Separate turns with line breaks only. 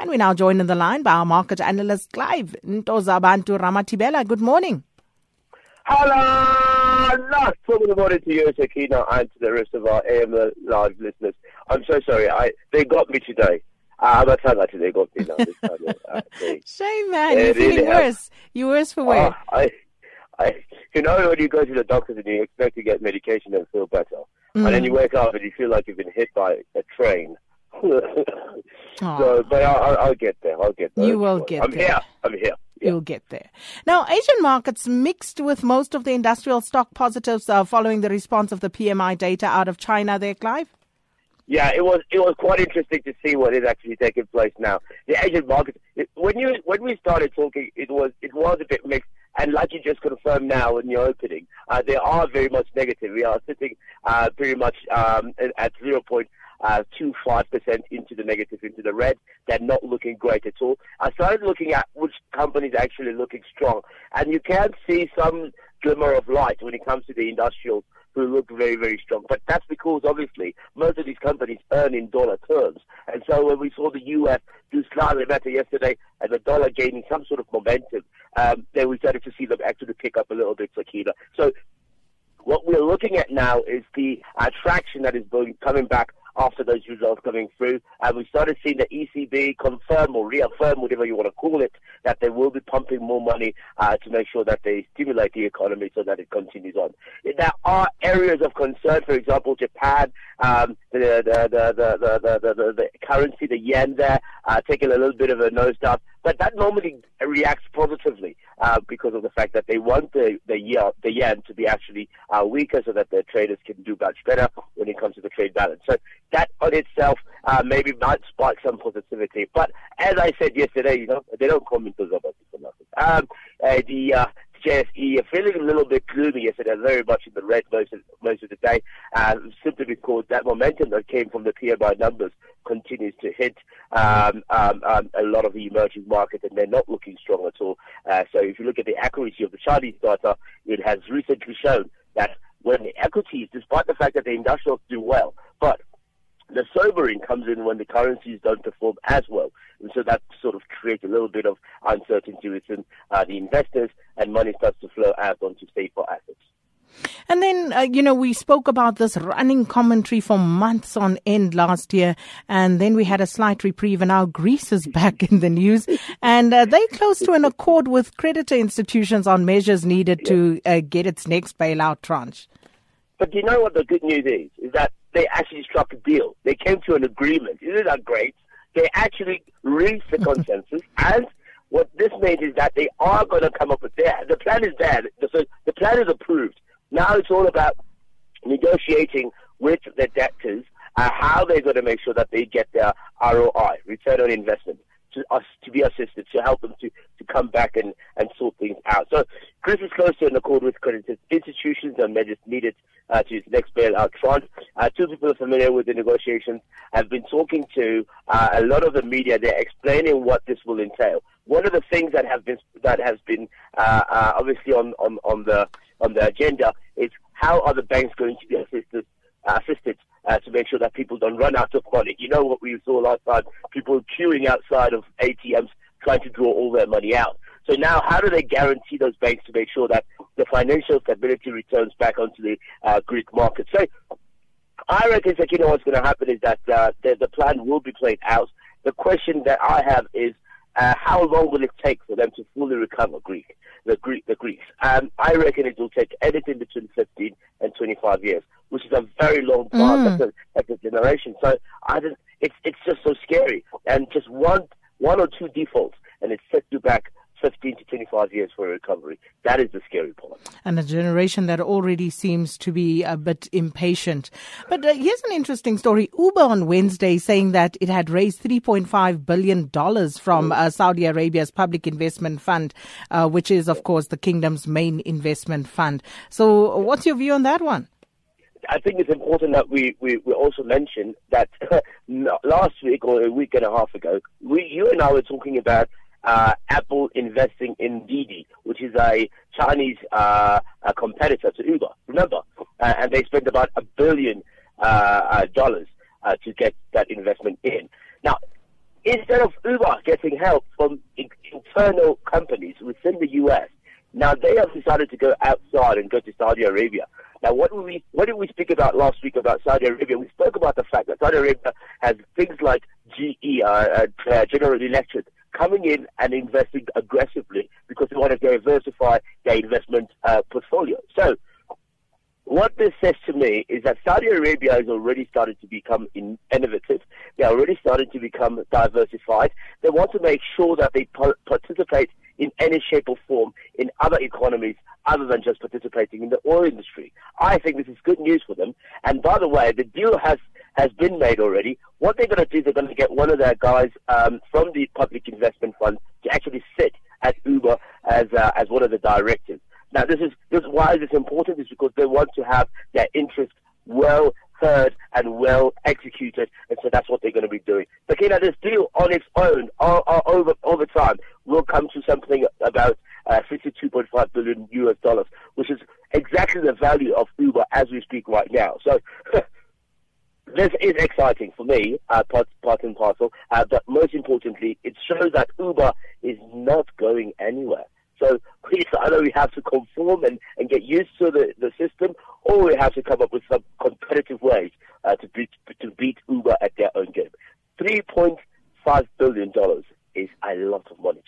And we're now joined on the line by our market analyst, Clive Ntozabantu Ramatibela. Good morning.
Hello! Not good morning to you, Sakina, and to the rest of our AM Live listeners. I'm so sorry. I They got me today. Uh, I'm telling you, they got me now. This time, uh,
Shame, man. You're really feeling worse. You're worse for wear. Uh,
I, I, you know, when you go to the doctors and you expect to get medication and feel better, mm. and then you wake up and you feel like you've been hit by a train. so, but I'll, I'll, get there. I'll get there.
You will get there.
I'm
there.
here. I'm here.
Yeah. You'll get there. Now, Asian markets mixed with most of the industrial stock positives uh, following the response of the PMI data out of China there, Clive?
Yeah, it was it was quite interesting to see what is actually taking place now. The Asian markets, when you when we started talking, it was it was a bit mixed, and like you just confirmed now in your opening, uh, they are very much negative. We are sitting uh, pretty much um, at zero point uh, 25% into the negative, into the red. They're not looking great at all. I started looking at which companies are actually looking strong, and you can see some glimmer of light when it comes to the industrials who look very, very strong. But that's because obviously most of these companies earn in dollar terms. And so when we saw the US do slightly better yesterday and the dollar gaining some sort of momentum, um, then we started to see them actually pick up a little bit, Sakina. So what we're looking at now is the attraction that is coming back after those results coming through. And we started seeing the ECB confirm or reaffirm, whatever you want to call it, that they will be pumping more money uh, to make sure that they stimulate the economy so that it continues on. There are areas of concern, for example, Japan, um, the, the, the, the, the, the, the, currency, the yen there, uh, taking a little bit of a nosedive. But that normally reacts positively uh, because of the fact that they want the the, yen, the yen to be actually uh, weaker so that their traders can do much better when it comes to the trade balance. So that on itself uh, maybe might spark some positivity. But as I said yesterday, you know, they don't comment those about it for nothing. Um, uh, the uh, JSE are feeling a little bit gloomy yesterday, very much in the red most of, most of the day, uh, simply because that momentum that came from the PMI numbers continues to hit um, um, um, a lot of the emerging markets, and they're not looking strong at all. Uh, so if you look at the accuracy of the Chinese data, it has recently shown that when the equities, despite the fact that the industrials do well, but the sobering comes in when the currencies don't perform as well. And so that sort of creates a little bit of uncertainty within uh, the investors and money starts to flow out onto safer assets.
And then, uh, you know, we spoke about this running commentary for months on end last year, and then we had a slight reprieve, and now Greece is back in the news, and uh, they close to an accord with creditor institutions on measures needed to uh, get its next bailout tranche.
But do you know what the good news is? Is that they actually struck a deal. They came to an agreement. Isn't that great? They actually reached the consensus, and what this means is that they are going to come up with their the plan is there. The, the plan is approved. Now it's all about negotiating with the debtors uh, how they're going to make sure that they get their ROI, return on investment, to us to be assisted to help them to, to come back and, and sort things out. So Greece is close to an accord with creditors, institutions and measures needed uh, to its next bailout tranche. Uh, two people familiar with the negotiations have been talking to uh, a lot of the media. They're explaining what this will entail. One of the things that have been that has been uh, uh, obviously on, on, on the on the agenda is how are the banks going to be assisted uh, assisted uh, to make sure that people don't run out of money. You know what we saw last time? People queuing outside of ATMs trying to draw all their money out. So now, how do they guarantee those banks to make sure that the financial stability returns back onto the uh, Greek market? So I reckon, that, you know, what's going to happen is that uh, the, the plan will be played out. The question that I have is, uh, how long will it take for them to fully recover Greek, the Greek, the Greeks? Um, I reckon it will take anything between 15 and 25 years, which is a very long time. Mm. That's, a, that's a generation. So I just, it's it's just so scary, and just one one or two defaults, and it sets you back 15 to 25 years for a recovery. That is the scary part.
And a generation that already seems to be a bit impatient. But uh, here's an interesting story. Uber on Wednesday saying that it had raised $3.5 billion from uh, Saudi Arabia's Public Investment Fund, uh, which is, of course, the kingdom's main investment fund. So, what's your view on that one?
I think it's important that we, we, we also mention that last week or a week and a half ago, we, you and I were talking about uh, Apple investing in Didi, which is a Chinese uh, a competitor to Uber. Remember, uh, and they spent about a billion uh, uh, dollars uh, to get that investment in. Now, instead of Uber getting help from internal companies within the U.S., now they have decided to go outside and go to Saudi Arabia. Now, what did we what did we speak about last week about Saudi Arabia? We spoke about the fact that Saudi Arabia has things like GE, uh, uh, General Electric, coming in and investing aggressively because they want to diversify their investment uh, portfolio. So what this says to me is that Saudi Arabia has already started to become innovative. They're already starting to become diversified. They want to make sure that they participate in any shape or form in other economies other than just participating in the oil industry. I think this is good news for them. And by the way, the deal has has been made already. What they're going to do is they're going to get one of their guys um, from the Public Investment Fund to actually sit at Uber as uh, as one of the directors. Now, this is this why this is important is because they want to have their interests well heard and well executed, and so that's what they're going to be doing. But you know, this deal on its own, over over time, will come to something about uh, 52.5 billion US dollars, which is exactly the value of Uber as we speak right now. So. This is exciting for me, uh, part, part and parcel, uh, but most importantly, it shows that Uber is not going anywhere. So either we have to conform and, and get used to the, the system, or we have to come up with some competitive ways uh, to beat to beat Uber at their own game. Three point five billion dollars is a lot of money.